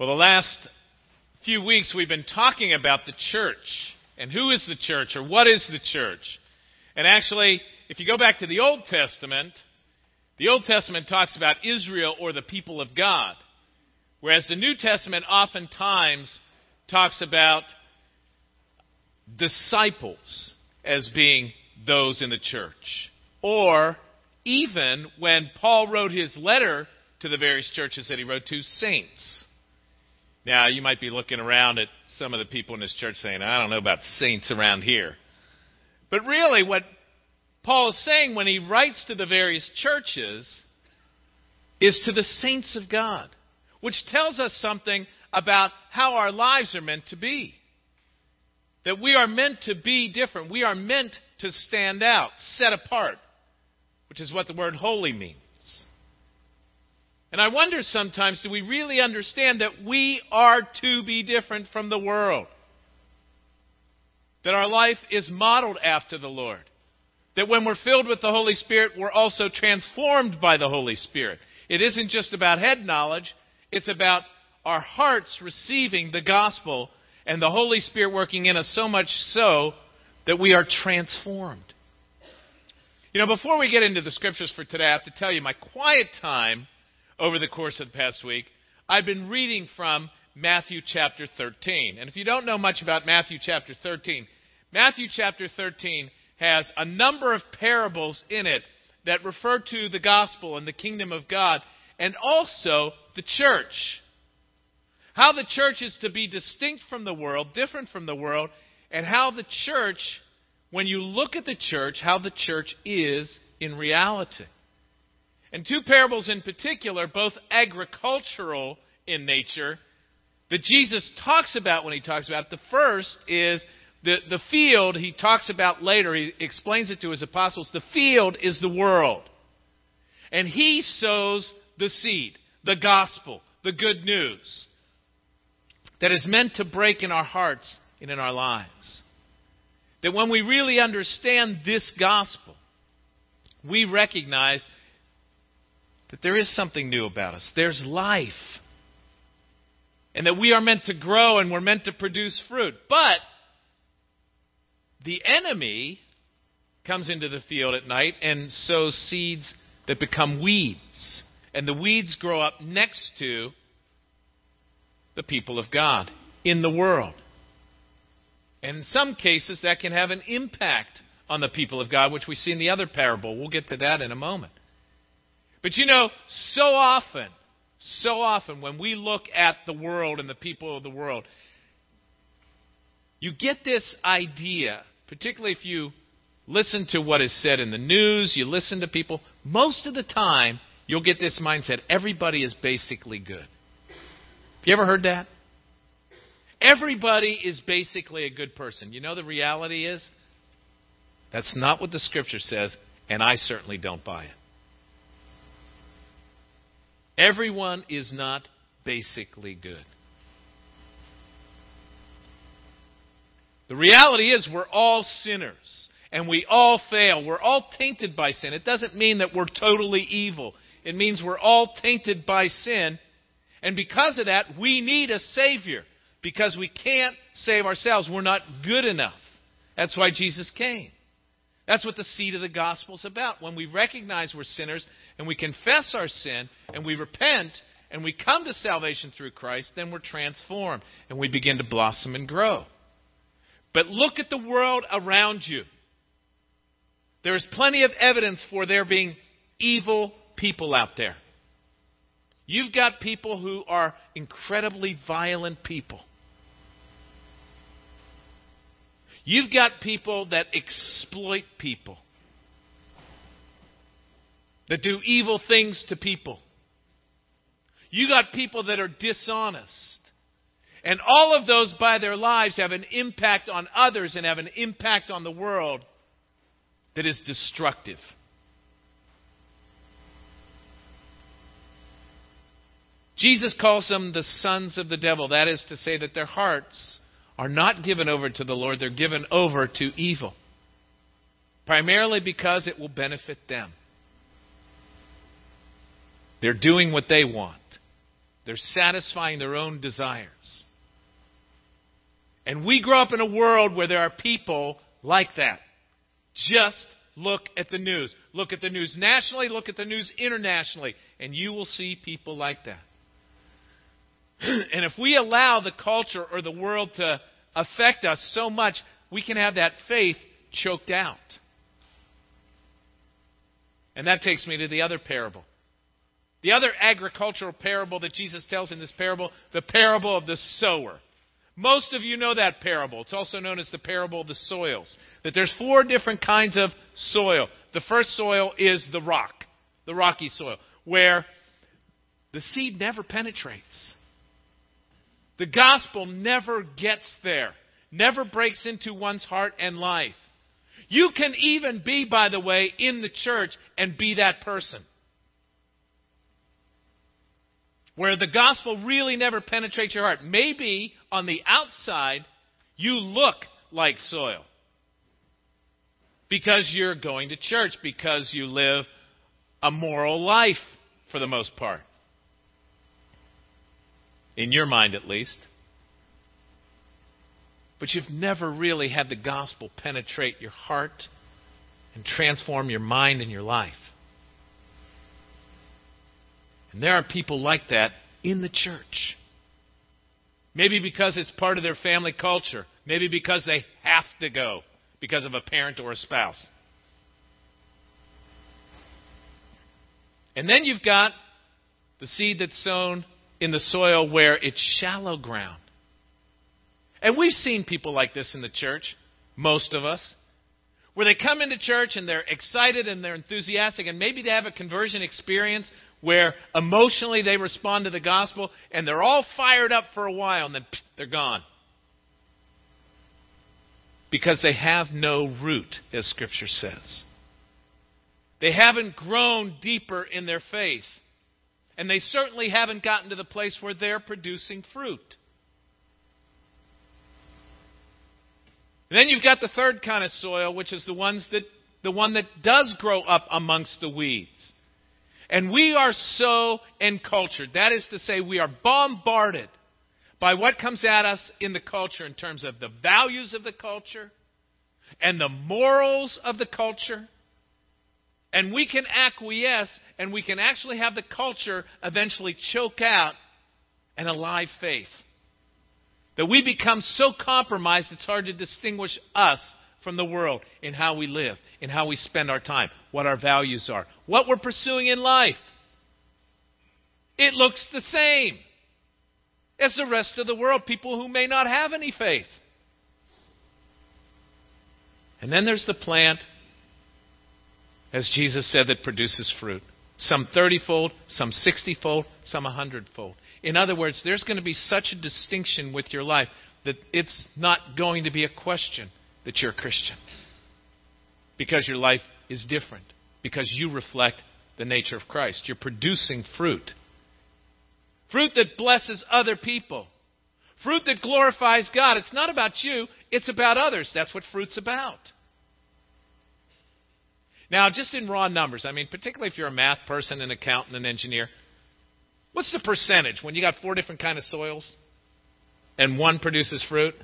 Well, the last few weeks we've been talking about the church and who is the church or what is the church. And actually, if you go back to the Old Testament, the Old Testament talks about Israel or the people of God, whereas the New Testament oftentimes talks about disciples as being those in the church. Or even when Paul wrote his letter to the various churches that he wrote to, saints. Now, you might be looking around at some of the people in this church saying, I don't know about saints around here. But really, what Paul is saying when he writes to the various churches is to the saints of God, which tells us something about how our lives are meant to be. That we are meant to be different. We are meant to stand out, set apart, which is what the word holy means. And I wonder sometimes do we really understand that we are to be different from the world? That our life is modeled after the Lord. That when we're filled with the Holy Spirit, we're also transformed by the Holy Spirit. It isn't just about head knowledge, it's about our hearts receiving the gospel and the Holy Spirit working in us so much so that we are transformed. You know, before we get into the scriptures for today, I have to tell you my quiet time over the course of the past week, I've been reading from Matthew chapter 13. And if you don't know much about Matthew chapter 13, Matthew chapter 13 has a number of parables in it that refer to the gospel and the kingdom of God and also the church. How the church is to be distinct from the world, different from the world, and how the church, when you look at the church, how the church is in reality. And two parables in particular, both agricultural in nature, that Jesus talks about when he talks about it. The first is the, the field he talks about later. He explains it to his apostles. The field is the world. And he sows the seed, the gospel, the good news that is meant to break in our hearts and in our lives. That when we really understand this gospel, we recognize that there is something new about us. There's life. And that we are meant to grow and we're meant to produce fruit. But the enemy comes into the field at night and sows seeds that become weeds. And the weeds grow up next to the people of God in the world. And in some cases, that can have an impact on the people of God, which we see in the other parable. We'll get to that in a moment. But you know, so often, so often when we look at the world and the people of the world, you get this idea, particularly if you listen to what is said in the news, you listen to people, most of the time you'll get this mindset everybody is basically good. Have you ever heard that? Everybody is basically a good person. You know the reality is? That's not what the scripture says, and I certainly don't buy it. Everyone is not basically good. The reality is, we're all sinners and we all fail. We're all tainted by sin. It doesn't mean that we're totally evil, it means we're all tainted by sin. And because of that, we need a Savior because we can't save ourselves. We're not good enough. That's why Jesus came. That's what the seed of the gospel is about. When we recognize we're sinners and we confess our sin and we repent and we come to salvation through Christ, then we're transformed and we begin to blossom and grow. But look at the world around you. There is plenty of evidence for there being evil people out there. You've got people who are incredibly violent people. You've got people that exploit people, that do evil things to people. You got people that are dishonest. And all of those by their lives have an impact on others and have an impact on the world that is destructive. Jesus calls them the sons of the devil. That is to say, that their hearts are not given over to the Lord, they're given over to evil. Primarily because it will benefit them. They're doing what they want, they're satisfying their own desires. And we grow up in a world where there are people like that. Just look at the news. Look at the news nationally, look at the news internationally, and you will see people like that. and if we allow the culture or the world to affect us so much, we can have that faith choked out. And that takes me to the other parable. The other agricultural parable that Jesus tells in this parable, the parable of the sower. Most of you know that parable. It's also known as the parable of the soils. That there's four different kinds of soil. The first soil is the rock, the rocky soil, where the seed never penetrates. The gospel never gets there, never breaks into one's heart and life. You can even be, by the way, in the church and be that person. Where the gospel really never penetrates your heart. Maybe on the outside, you look like soil. Because you're going to church, because you live a moral life for the most part in your mind at least. But you've never really had the gospel penetrate your heart and transform your mind and your life. And there are people like that in the church. Maybe because it's part of their family culture. Maybe because they have to go because of a parent or a spouse. And then you've got the seed that's sown in the soil where it's shallow ground. And we've seen people like this in the church, most of us, where they come into church and they're excited and they're enthusiastic, and maybe they have a conversion experience where emotionally they respond to the gospel and they're all fired up for a while and then they're gone. Because they have no root, as Scripture says. They haven't grown deeper in their faith. And they certainly haven't gotten to the place where they're producing fruit. And then you've got the third kind of soil, which is the ones that the one that does grow up amongst the weeds. And we are so encultured. That is to say, we are bombarded by what comes at us in the culture in terms of the values of the culture and the morals of the culture and we can acquiesce and we can actually have the culture eventually choke out an alive faith. That we become so compromised it's hard to distinguish us from the world in how we live, in how we spend our time, what our values are, what we're pursuing in life. It looks the same as the rest of the world, people who may not have any faith. And then there's the plant as Jesus said, that produces fruit. Some 30 fold, some 60 fold, some 100 fold. In other words, there's going to be such a distinction with your life that it's not going to be a question that you're a Christian. Because your life is different. Because you reflect the nature of Christ. You're producing fruit. Fruit that blesses other people. Fruit that glorifies God. It's not about you, it's about others. That's what fruit's about. Now, just in raw numbers, I mean, particularly if you're a math person, an accountant, an engineer, what's the percentage when you got four different kind of soils and one produces fruit?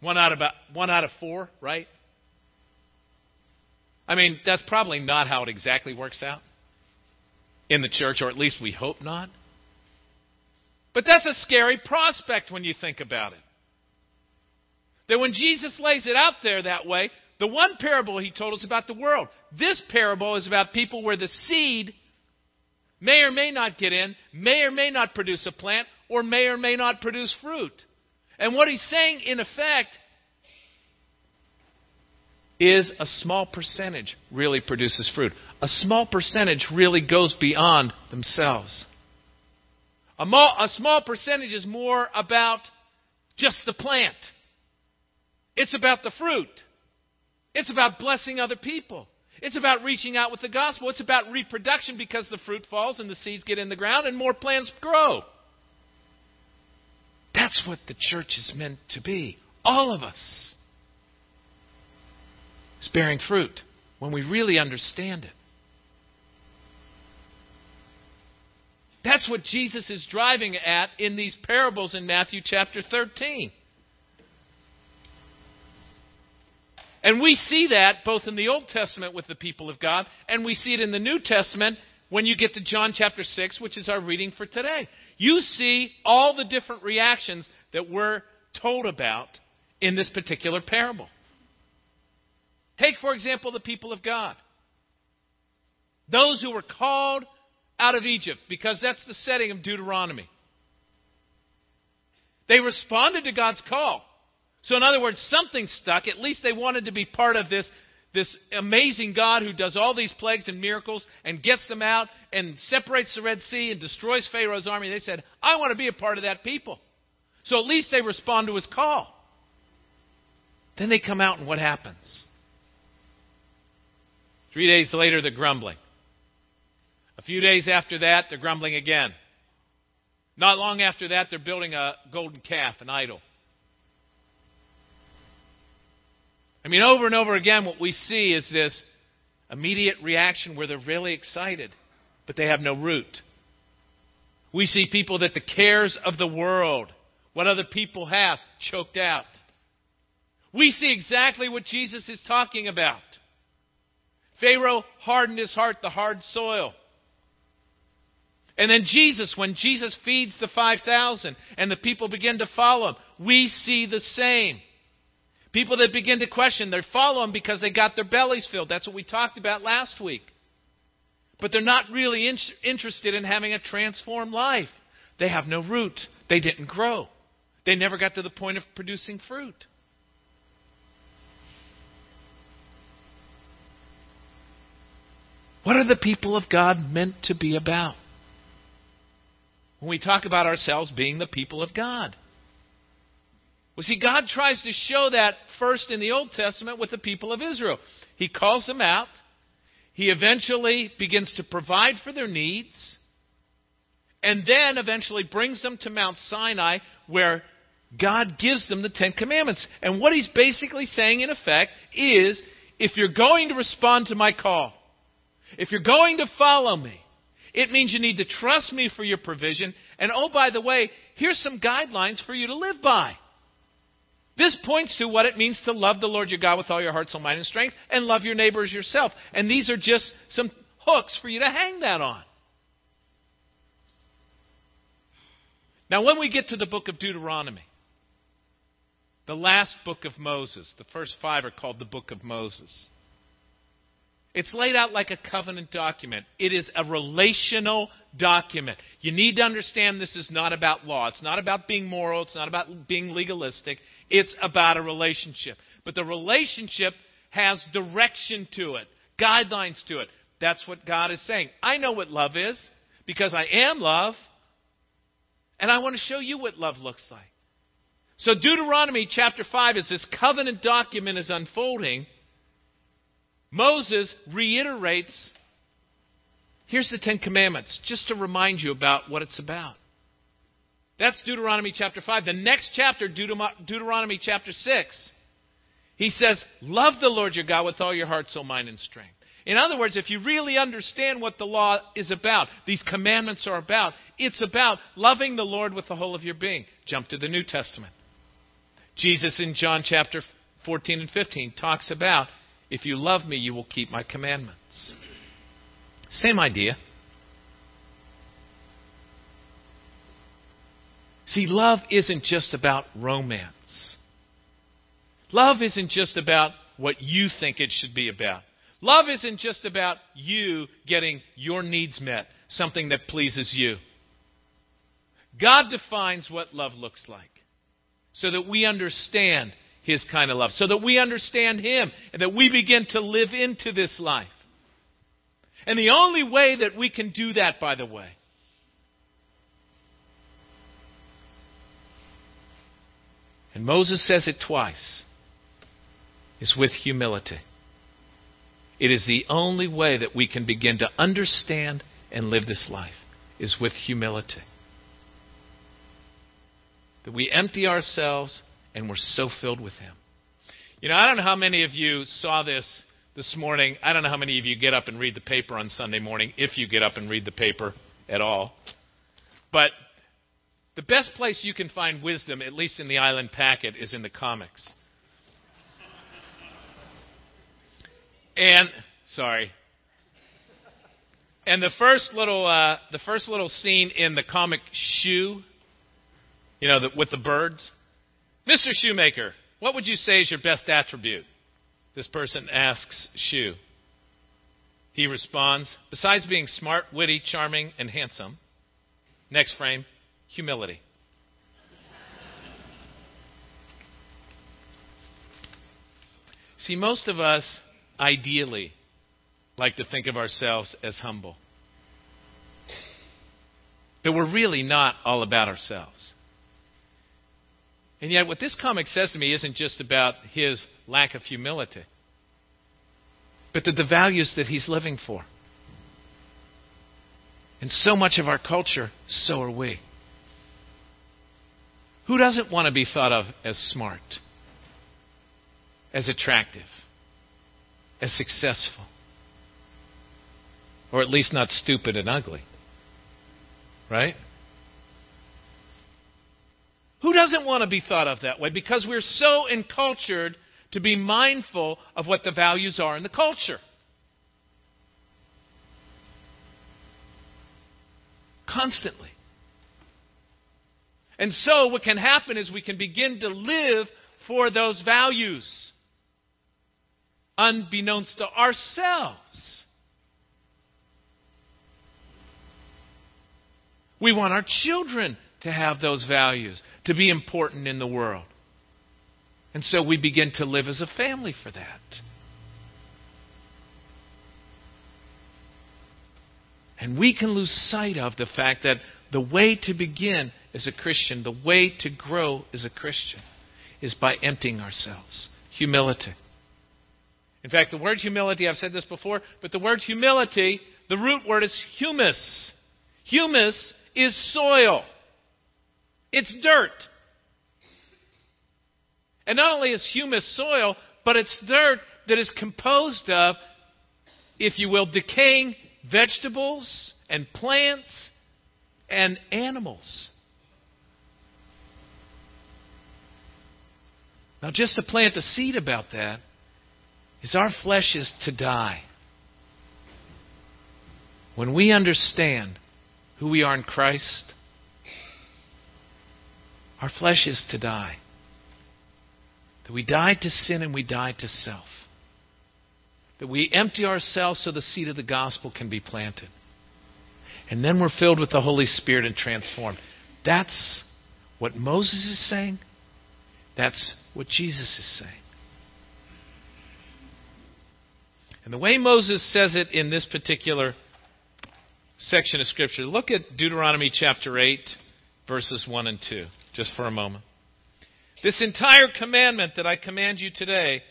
One out of about one out of four, right? I mean, that's probably not how it exactly works out in the church, or at least we hope not. But that's a scary prospect when you think about it. That when Jesus lays it out there that way, the one parable he told us about the world. This parable is about people where the seed may or may not get in, may or may not produce a plant, or may or may not produce fruit. And what he's saying, in effect, is a small percentage really produces fruit. A small percentage really goes beyond themselves. A, mo- a small percentage is more about just the plant. It's about the fruit. It's about blessing other people. It's about reaching out with the gospel. It's about reproduction because the fruit falls and the seeds get in the ground and more plants grow. That's what the church is meant to be. All of us. It's bearing fruit when we really understand it. That's what Jesus is driving at in these parables in Matthew chapter 13. And we see that both in the Old Testament with the people of God, and we see it in the New Testament when you get to John chapter 6, which is our reading for today. You see all the different reactions that we're told about in this particular parable. Take, for example, the people of God. Those who were called out of Egypt, because that's the setting of Deuteronomy. They responded to God's call. So, in other words, something stuck. At least they wanted to be part of this, this amazing God who does all these plagues and miracles and gets them out and separates the Red Sea and destroys Pharaoh's army. They said, I want to be a part of that people. So at least they respond to his call. Then they come out, and what happens? Three days later, they're grumbling. A few days after that, they're grumbling again. Not long after that, they're building a golden calf, an idol. I mean, over and over again, what we see is this immediate reaction where they're really excited, but they have no root. We see people that the cares of the world, what other people have, choked out. We see exactly what Jesus is talking about. Pharaoh hardened his heart, the hard soil. And then Jesus, when Jesus feeds the 5,000 and the people begin to follow him, we see the same. People that begin to question, they follow him because they got their bellies filled. That's what we talked about last week. But they're not really in- interested in having a transformed life. They have no root. They didn't grow. They never got to the point of producing fruit. What are the people of God meant to be about? When we talk about ourselves being the people of God. Well, see, God tries to show that first in the Old Testament with the people of Israel. He calls them out. He eventually begins to provide for their needs. And then eventually brings them to Mount Sinai where God gives them the Ten Commandments. And what he's basically saying, in effect, is if you're going to respond to my call, if you're going to follow me, it means you need to trust me for your provision. And oh, by the way, here's some guidelines for you to live by. This points to what it means to love the Lord your God with all your heart, soul, mind, and strength, and love your neighbor as yourself. And these are just some hooks for you to hang that on. Now, when we get to the book of Deuteronomy, the last book of Moses, the first five are called the book of Moses. It's laid out like a covenant document. It is a relational document. You need to understand this is not about law. It's not about being moral. It's not about being legalistic. It's about a relationship. But the relationship has direction to it, guidelines to it. That's what God is saying. I know what love is because I am love. And I want to show you what love looks like. So, Deuteronomy chapter 5, as this covenant document is unfolding, Moses reiterates here's the Ten Commandments, just to remind you about what it's about. That's Deuteronomy chapter 5. The next chapter, Deuteronomy chapter 6, he says, Love the Lord your God with all your heart, soul, mind, and strength. In other words, if you really understand what the law is about, these commandments are about, it's about loving the Lord with the whole of your being. Jump to the New Testament. Jesus in John chapter 14 and 15 talks about if you love me, you will keep my commandments. Same idea. See, love isn't just about romance. Love isn't just about what you think it should be about. Love isn't just about you getting your needs met, something that pleases you. God defines what love looks like so that we understand his kind of love, so that we understand him and that we begin to live into this life. And the only way that we can do that, by the way, and Moses says it twice, is with humility. It is the only way that we can begin to understand and live this life, is with humility. That we empty ourselves and we're so filled with Him. You know, I don't know how many of you saw this this morning. I don't know how many of you get up and read the paper on Sunday morning, if you get up and read the paper at all. But the best place you can find wisdom, at least in the Island Packet, is in the comics. And sorry. And the first little uh, the first little scene in the comic Shoe, you know, the, with the birds. Mr. Shoemaker, what would you say is your best attribute? This person asks Shoe. He responds, besides being smart, witty, charming, and handsome, next frame, humility. See, most of us ideally like to think of ourselves as humble. But we're really not all about ourselves. And yet, what this comic says to me isn't just about his lack of humility, but the, the values that he's living for. And so much of our culture, so are we. Who doesn't want to be thought of as smart, as attractive, as successful, or at least not stupid and ugly? Right? Who doesn't want to be thought of that way? Because we're so encultured to be mindful of what the values are in the culture. Constantly. And so, what can happen is we can begin to live for those values, unbeknownst to ourselves. We want our children to have those values, to be important in the world. And so we begin to live as a family for that. And we can lose sight of the fact that the way to begin as a Christian, the way to grow as a Christian, is by emptying ourselves. Humility. In fact, the word humility, I've said this before, but the word humility, the root word is humus. Humus is soil. It's dirt. And not only is humus soil, but it's dirt that is composed of, if you will, decaying vegetables and plants and animals. Now, just to plant the seed about that is our flesh is to die. When we understand who we are in Christ, our flesh is to die. That we die to sin and we die to self. That we empty ourselves so the seed of the gospel can be planted. And then we're filled with the Holy Spirit and transformed. That's what Moses is saying. That's what Jesus is saying. And the way Moses says it in this particular section of Scripture, look at Deuteronomy chapter 8, verses 1 and 2 just for a moment. This entire commandment that I command you today,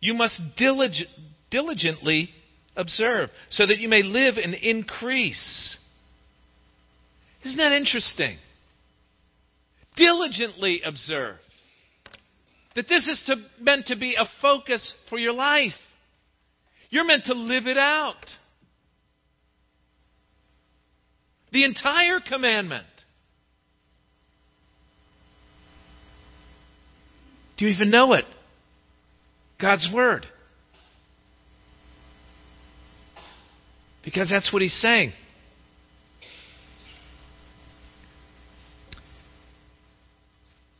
you must diligent, diligently observe, so that you may live and increase. Isn't that interesting? Diligently observe. That this is to, meant to be a focus for your life. You're meant to live it out. The entire commandment. Do you even know it? God's Word. Because that's what he's saying.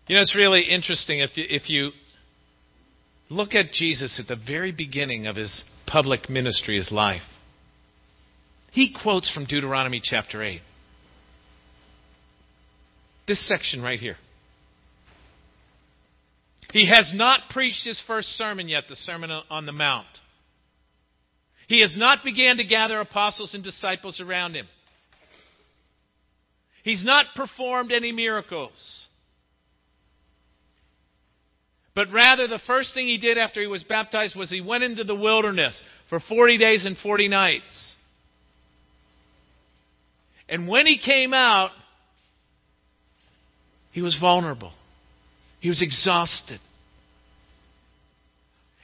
You know, it's really interesting if you, if you look at Jesus at the very beginning of his public ministry, his life. He quotes from Deuteronomy chapter 8. This section right here. He has not preached his first sermon yet, the Sermon on the Mount. He has not began to gather apostles and disciples around him. He's not performed any miracles. But rather, the first thing he did after he was baptized was he went into the wilderness for 40 days and 40 nights. And when he came out, he was vulnerable. He was exhausted.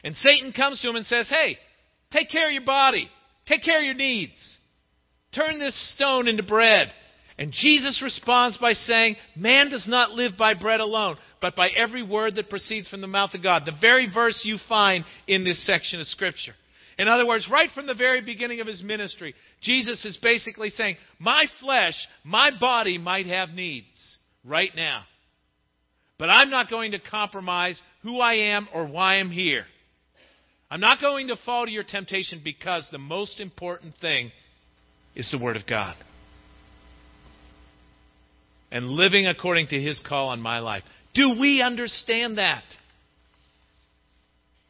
And Satan comes to him and says, Hey, take care of your body. Take care of your needs. Turn this stone into bread. And Jesus responds by saying, Man does not live by bread alone, but by every word that proceeds from the mouth of God. The very verse you find in this section of Scripture. In other words, right from the very beginning of his ministry, Jesus is basically saying, My flesh, my body might have needs right now. But I'm not going to compromise who I am or why I'm here. I'm not going to fall to your temptation because the most important thing is the Word of God. And living according to His call on my life. Do we understand that?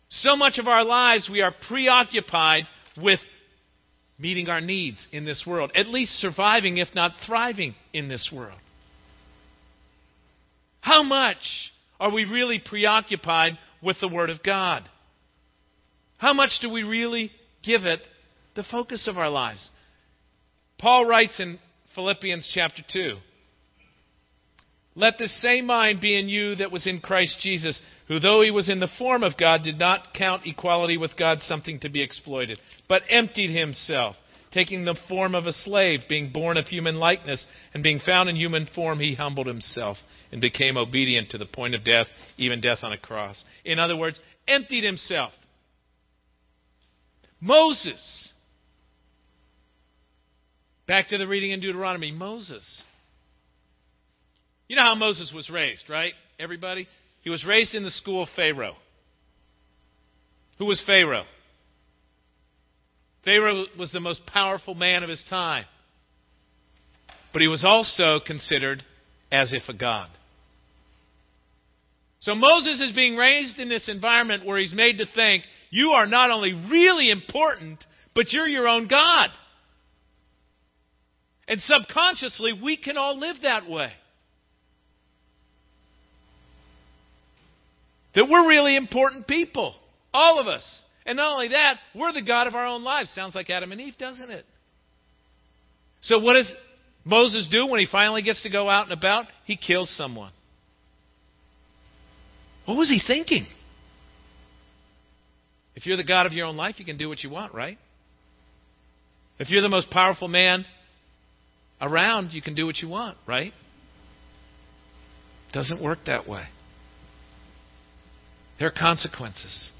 So much of our lives we are preoccupied with meeting our needs in this world, at least surviving, if not thriving, in this world. How much are we really preoccupied with the Word of God? How much do we really give it the focus of our lives? Paul writes in Philippians chapter 2 Let this same mind be in you that was in Christ Jesus, who, though he was in the form of God, did not count equality with God something to be exploited, but emptied himself, taking the form of a slave, being born of human likeness, and being found in human form, he humbled himself and became obedient to the point of death, even death on a cross. In other words, emptied himself. Moses. Back to the reading in Deuteronomy. Moses. You know how Moses was raised, right? Everybody? He was raised in the school of Pharaoh. Who was Pharaoh? Pharaoh was the most powerful man of his time. But he was also considered as if a god. So Moses is being raised in this environment where he's made to think you are not only really important, but you're your own God. And subconsciously, we can all live that way. That we're really important people. All of us. And not only that, we're the God of our own lives. Sounds like Adam and Eve, doesn't it? So, what does Moses do when he finally gets to go out and about? He kills someone. What was he thinking? If you're the God of your own life, you can do what you want, right? If you're the most powerful man around, you can do what you want, right? Doesn't work that way. There are consequences.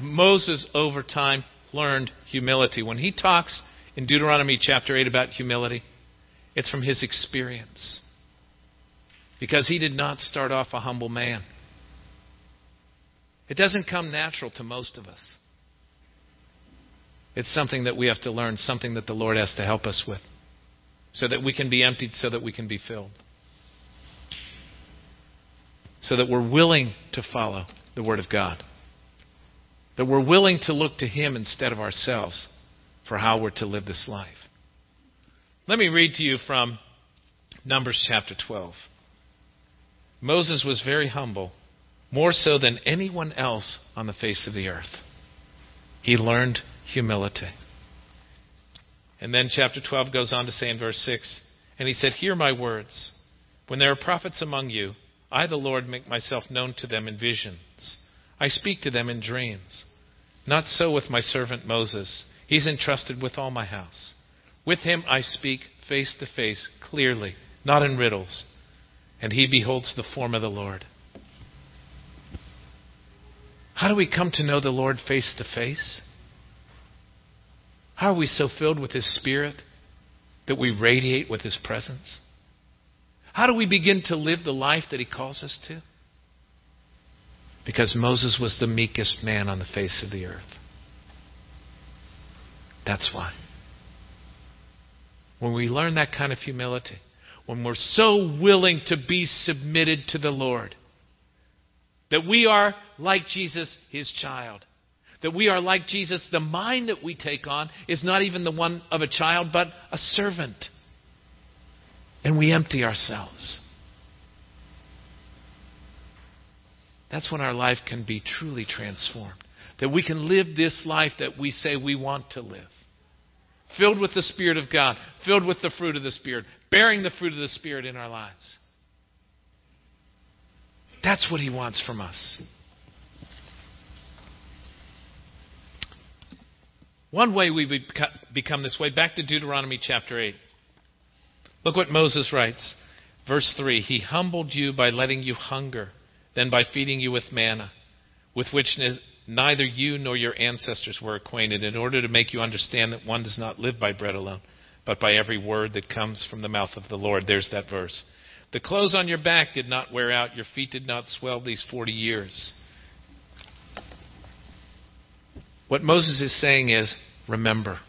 Moses, over time, learned humility. When he talks in Deuteronomy chapter 8 about humility, it's from his experience. Because he did not start off a humble man. It doesn't come natural to most of us. It's something that we have to learn, something that the Lord has to help us with, so that we can be emptied, so that we can be filled. So that we're willing to follow the Word of God. That we're willing to look to Him instead of ourselves for how we're to live this life. Let me read to you from Numbers chapter 12. Moses was very humble more so than anyone else on the face of the earth. He learned humility. And then chapter 12 goes on to say in verse 6 And he said, Hear my words. When there are prophets among you, I, the Lord, make myself known to them in visions. I speak to them in dreams. Not so with my servant Moses. He's entrusted with all my house. With him I speak face to face, clearly, not in riddles. And he beholds the form of the Lord. How do we come to know the Lord face to face? How are we so filled with His Spirit that we radiate with His presence? How do we begin to live the life that He calls us to? Because Moses was the meekest man on the face of the earth. That's why. When we learn that kind of humility, when we're so willing to be submitted to the Lord, that we are like Jesus, his child. That we are like Jesus. The mind that we take on is not even the one of a child, but a servant. And we empty ourselves. that's when our life can be truly transformed. That we can live this life that we say we want to live. Filled with the Spirit of God, filled with the fruit of the Spirit, bearing the fruit of the Spirit in our lives. That's what He wants from us. One way we become this way, back to Deuteronomy chapter 8. Look what Moses writes. Verse 3 He humbled you by letting you hunger, then by feeding you with manna, with which neither you nor your ancestors were acquainted, in order to make you understand that one does not live by bread alone, but by every word that comes from the mouth of the Lord. There's that verse. The clothes on your back did not wear out, your feet did not swell these 40 years. What Moses is saying is remember.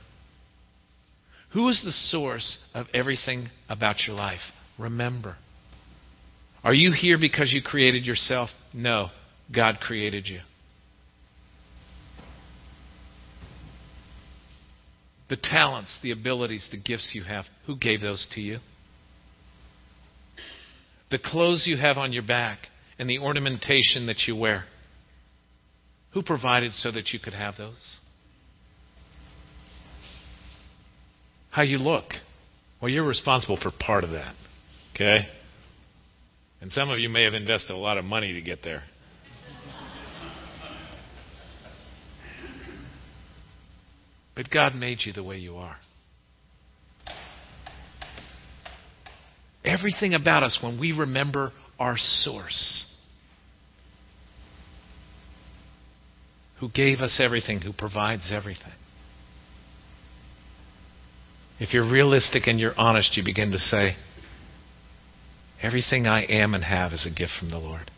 Who is the source of everything about your life? Remember. Are you here because you created yourself? No, God created you. The talents, the abilities, the gifts you have, who gave those to you? The clothes you have on your back and the ornamentation that you wear, who provided so that you could have those? How you look. Well, you're responsible for part of that. Okay? And some of you may have invested a lot of money to get there. But God made you the way you are. Everything about us, when we remember our source, who gave us everything, who provides everything. If you're realistic and you're honest, you begin to say, Everything I am and have is a gift from the Lord.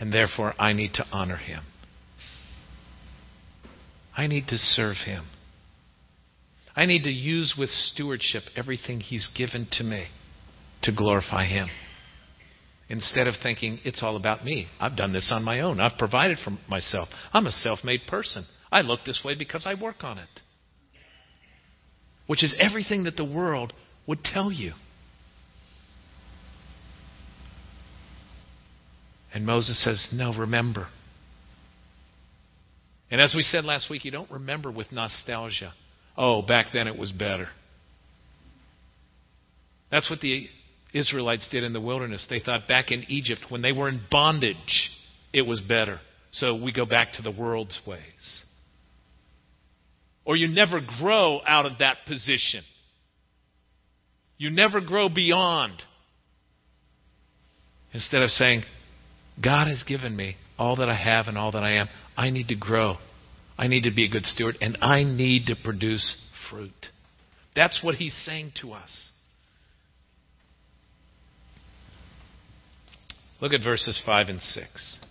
And therefore, I need to honor Him. I need to serve Him. I need to use with stewardship everything He's given to me to glorify Him. Instead of thinking, it's all about me. I've done this on my own. I've provided for myself. I'm a self made person. I look this way because I work on it. Which is everything that the world would tell you. And Moses says, No, remember. And as we said last week, you don't remember with nostalgia. Oh, back then it was better. That's what the Israelites did in the wilderness. They thought back in Egypt, when they were in bondage, it was better. So we go back to the world's ways. Or you never grow out of that position. You never grow beyond. Instead of saying, God has given me all that I have and all that I am. I need to grow. I need to be a good steward, and I need to produce fruit. That's what he's saying to us. Look at verses 5 and 6.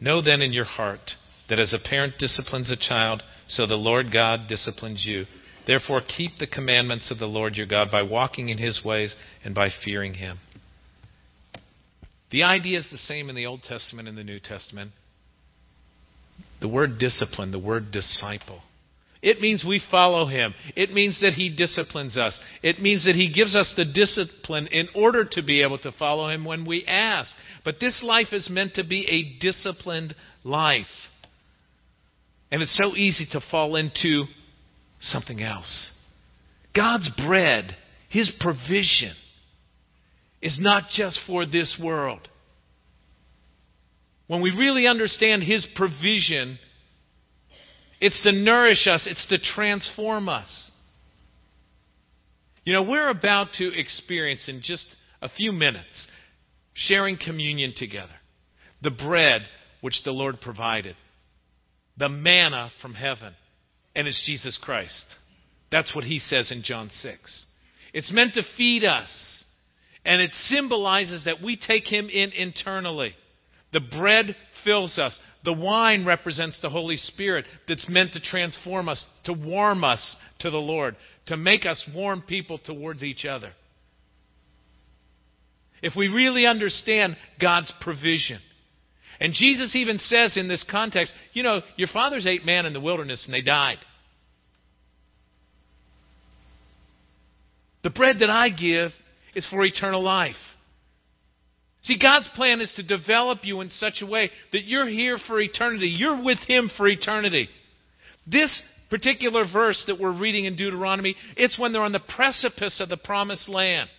Know then in your heart that as a parent disciplines a child, so the Lord God disciplines you. Therefore, keep the commandments of the Lord your God by walking in his ways and by fearing him. The idea is the same in the Old Testament and the New Testament. The word discipline, the word disciple. It means we follow him. It means that he disciplines us. It means that he gives us the discipline in order to be able to follow him when we ask. But this life is meant to be a disciplined life. And it's so easy to fall into something else. God's bread, his provision, is not just for this world. When we really understand His provision, it's to nourish us, it's to transform us. You know, we're about to experience in just a few minutes sharing communion together. The bread which the Lord provided, the manna from heaven, and it's Jesus Christ. That's what he says in John 6. It's meant to feed us. And it symbolizes that we take him in internally. The bread fills us. The wine represents the Holy Spirit that's meant to transform us, to warm us to the Lord, to make us warm people towards each other. If we really understand God's provision. And Jesus even says in this context, you know, your fathers ate man in the wilderness and they died. The bread that I give is for eternal life. See, God's plan is to develop you in such a way that you're here for eternity. You're with Him for eternity. This particular verse that we're reading in Deuteronomy, it's when they're on the precipice of the promised land.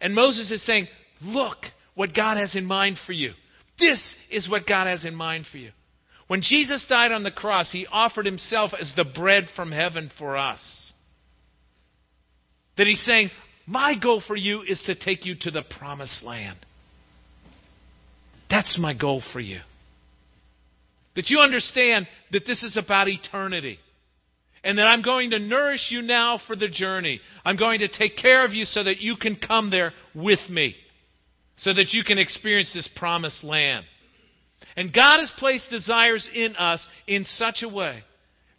And Moses is saying, Look what God has in mind for you. This is what God has in mind for you. When Jesus died on the cross, He offered Himself as the bread from heaven for us. That He's saying, My goal for you is to take you to the promised land. That's my goal for you. That you understand that this is about eternity. And that I'm going to nourish you now for the journey. I'm going to take care of you so that you can come there with me. So that you can experience this promised land. And God has placed desires in us in such a way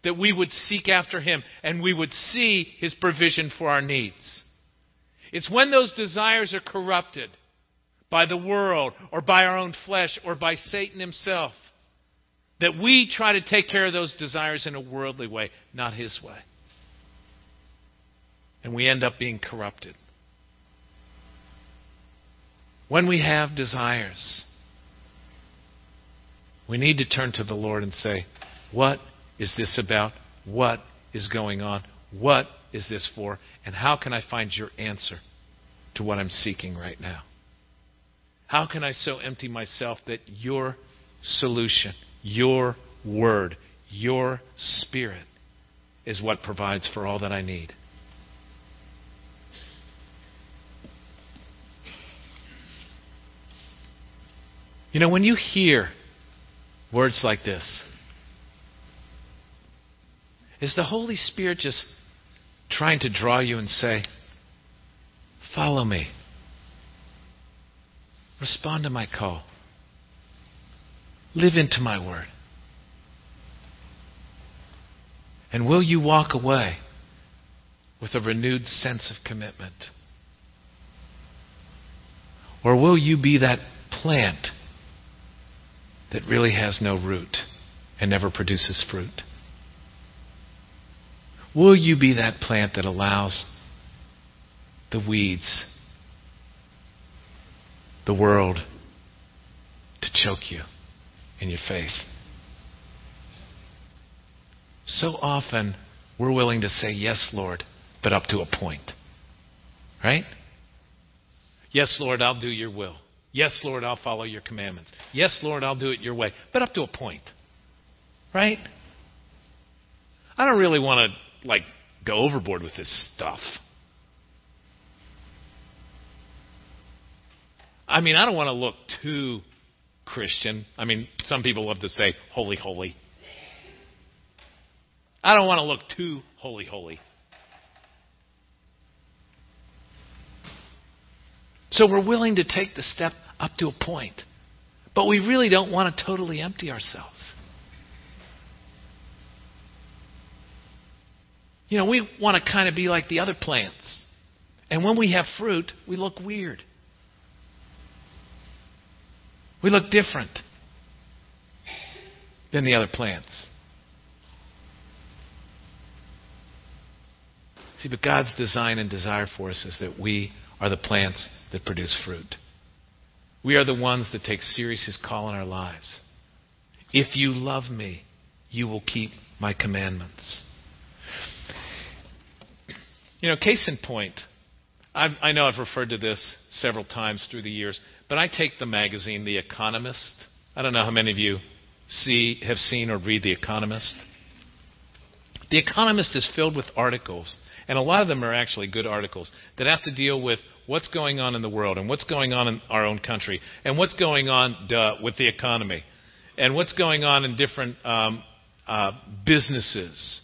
that we would seek after Him and we would see His provision for our needs. It's when those desires are corrupted by the world or by our own flesh or by Satan himself. That we try to take care of those desires in a worldly way, not his way. And we end up being corrupted. When we have desires, we need to turn to the Lord and say, What is this about? What is going on? What is this for? And how can I find your answer to what I'm seeking right now? How can I so empty myself that your solution, your word, your spirit is what provides for all that I need? You know, when you hear words like this, is the Holy Spirit just trying to draw you and say, Follow me? Respond to my call. Live into my word. And will you walk away with a renewed sense of commitment? Or will you be that plant that really has no root and never produces fruit? Will you be that plant that allows the weeds the world to choke you in your faith. So often, we're willing to say, Yes, Lord, but up to a point. Right? Yes, Lord, I'll do your will. Yes, Lord, I'll follow your commandments. Yes, Lord, I'll do it your way. But up to a point. Right? I don't really want to, like, go overboard with this stuff. I mean, I don't want to look too Christian. I mean, some people love to say holy, holy. I don't want to look too holy, holy. So we're willing to take the step up to a point. But we really don't want to totally empty ourselves. You know, we want to kind of be like the other plants. And when we have fruit, we look weird. We look different than the other plants. See, but God's design and desire for us is that we are the plants that produce fruit. We are the ones that take serious His call in our lives. If you love me, you will keep my commandments. You know, case in point, I've, i know I've referred to this several times through the years, but I take the magazine, The Economist. I don't know how many of you see, have seen or read The Economist. The Economist is filled with articles, and a lot of them are actually good articles that have to deal with what's going on in the world and what's going on in our own country and what's going on duh, with the economy and what's going on in different um, uh, businesses.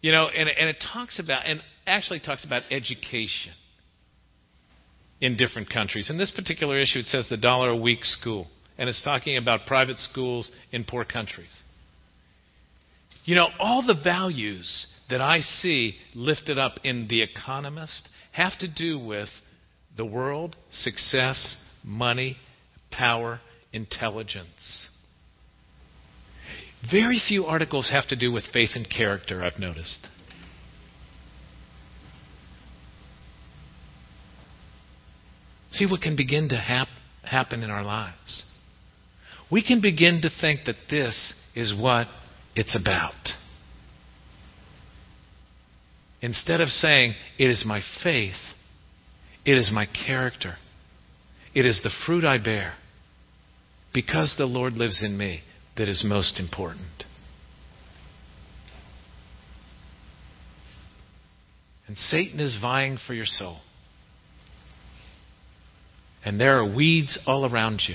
You know, and, and it talks about, and actually talks about education in different countries. In this particular issue, it says the dollar a week school, and it's talking about private schools in poor countries. You know, all the values that I see lifted up in The Economist have to do with the world, success, money, power, intelligence. Very few articles have to do with faith and character, I've noticed. See what can begin to happen happen in our lives, we can begin to think that this is what it's about. Instead of saying, it is my faith, it is my character, it is the fruit I bear, because the Lord lives in me, that is most important. And Satan is vying for your soul. And there are weeds all around you.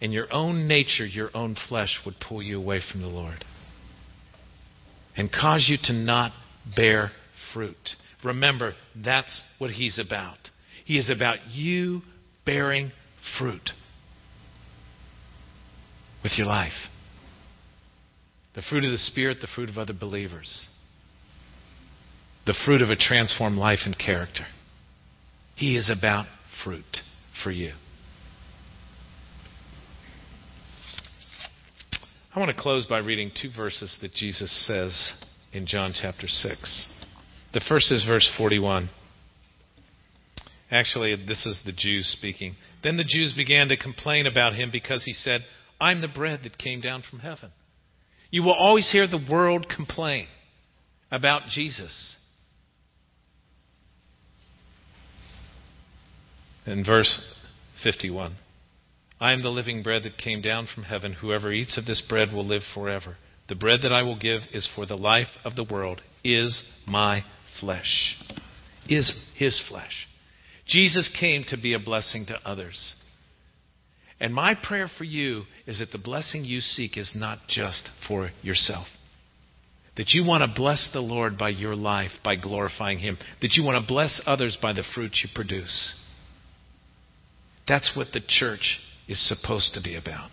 And your own nature, your own flesh would pull you away from the Lord and cause you to not bear fruit. Remember, that's what He's about. He is about you bearing fruit with your life. The fruit of the Spirit, the fruit of other believers the fruit of a transformed life and character. He is about fruit for you. I want to close by reading two verses that Jesus says in John chapter 6. The first is verse 41. Actually, this is the Jews speaking. Then the Jews began to complain about him because he said, I'm the bread that came down from heaven. You will always hear the world complain about Jesus. In verse 51, I am the living bread that came down from heaven. Whoever eats of this bread will live forever. The bread that I will give is for the life of the world, is my flesh. Is his flesh. Jesus came to be a blessing to others. And my prayer for you is that the blessing you seek is not just for yourself. That you want to bless the Lord by your life, by glorifying Him. That you want to bless others by the fruit you produce. That's what the church is supposed to be about.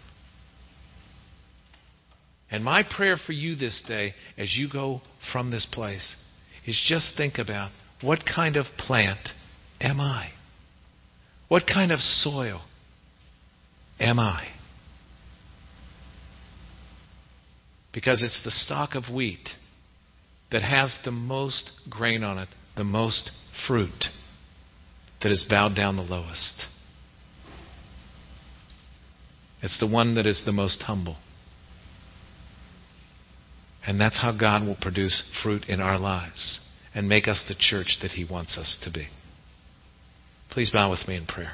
And my prayer for you this day, as you go from this place, is just think about what kind of plant am I? What kind of soil am I? Because it's the stalk of wheat that has the most grain on it, the most fruit, that is bowed down the lowest. It's the one that is the most humble. And that's how God will produce fruit in our lives and make us the church that He wants us to be. Please bow with me in prayer.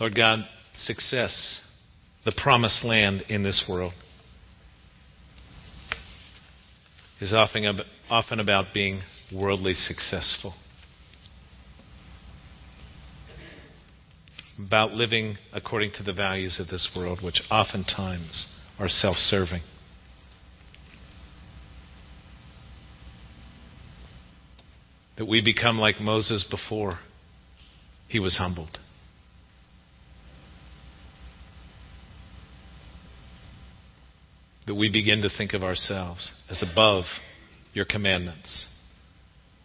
Lord God, success the promised land in this world is often, often about being worldly successful, about living according to the values of this world, which oftentimes are self serving. That we become like Moses before he was humbled. That we begin to think of ourselves as above your commandments.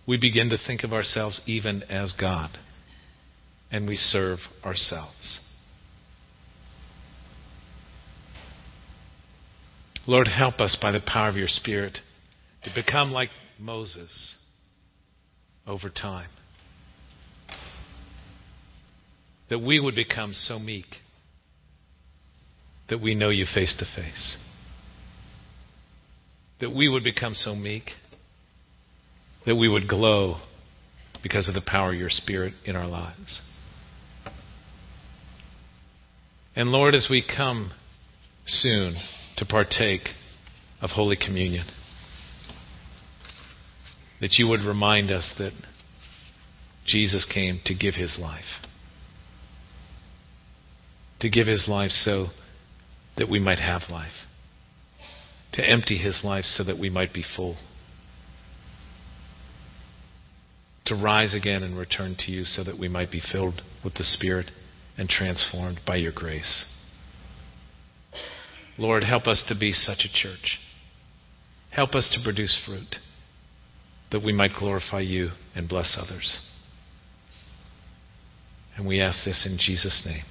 We begin to think of ourselves even as God, and we serve ourselves. Lord, help us by the power of your Spirit to become like Moses over time. That we would become so meek that we know you face to face that we would become so meek, that we would glow because of the power of your Spirit in our lives. And Lord, as we come soon to partake of Holy Communion, that you would remind us that Jesus came to give his life. To give his life so that we might have life to empty his life so that we might be full. To rise again and return to you so that we might be filled with the Spirit and transformed by your grace. Lord, help us to be such a church. Help us to produce fruit that we might glorify you and bless others. And we ask this in Jesus' name.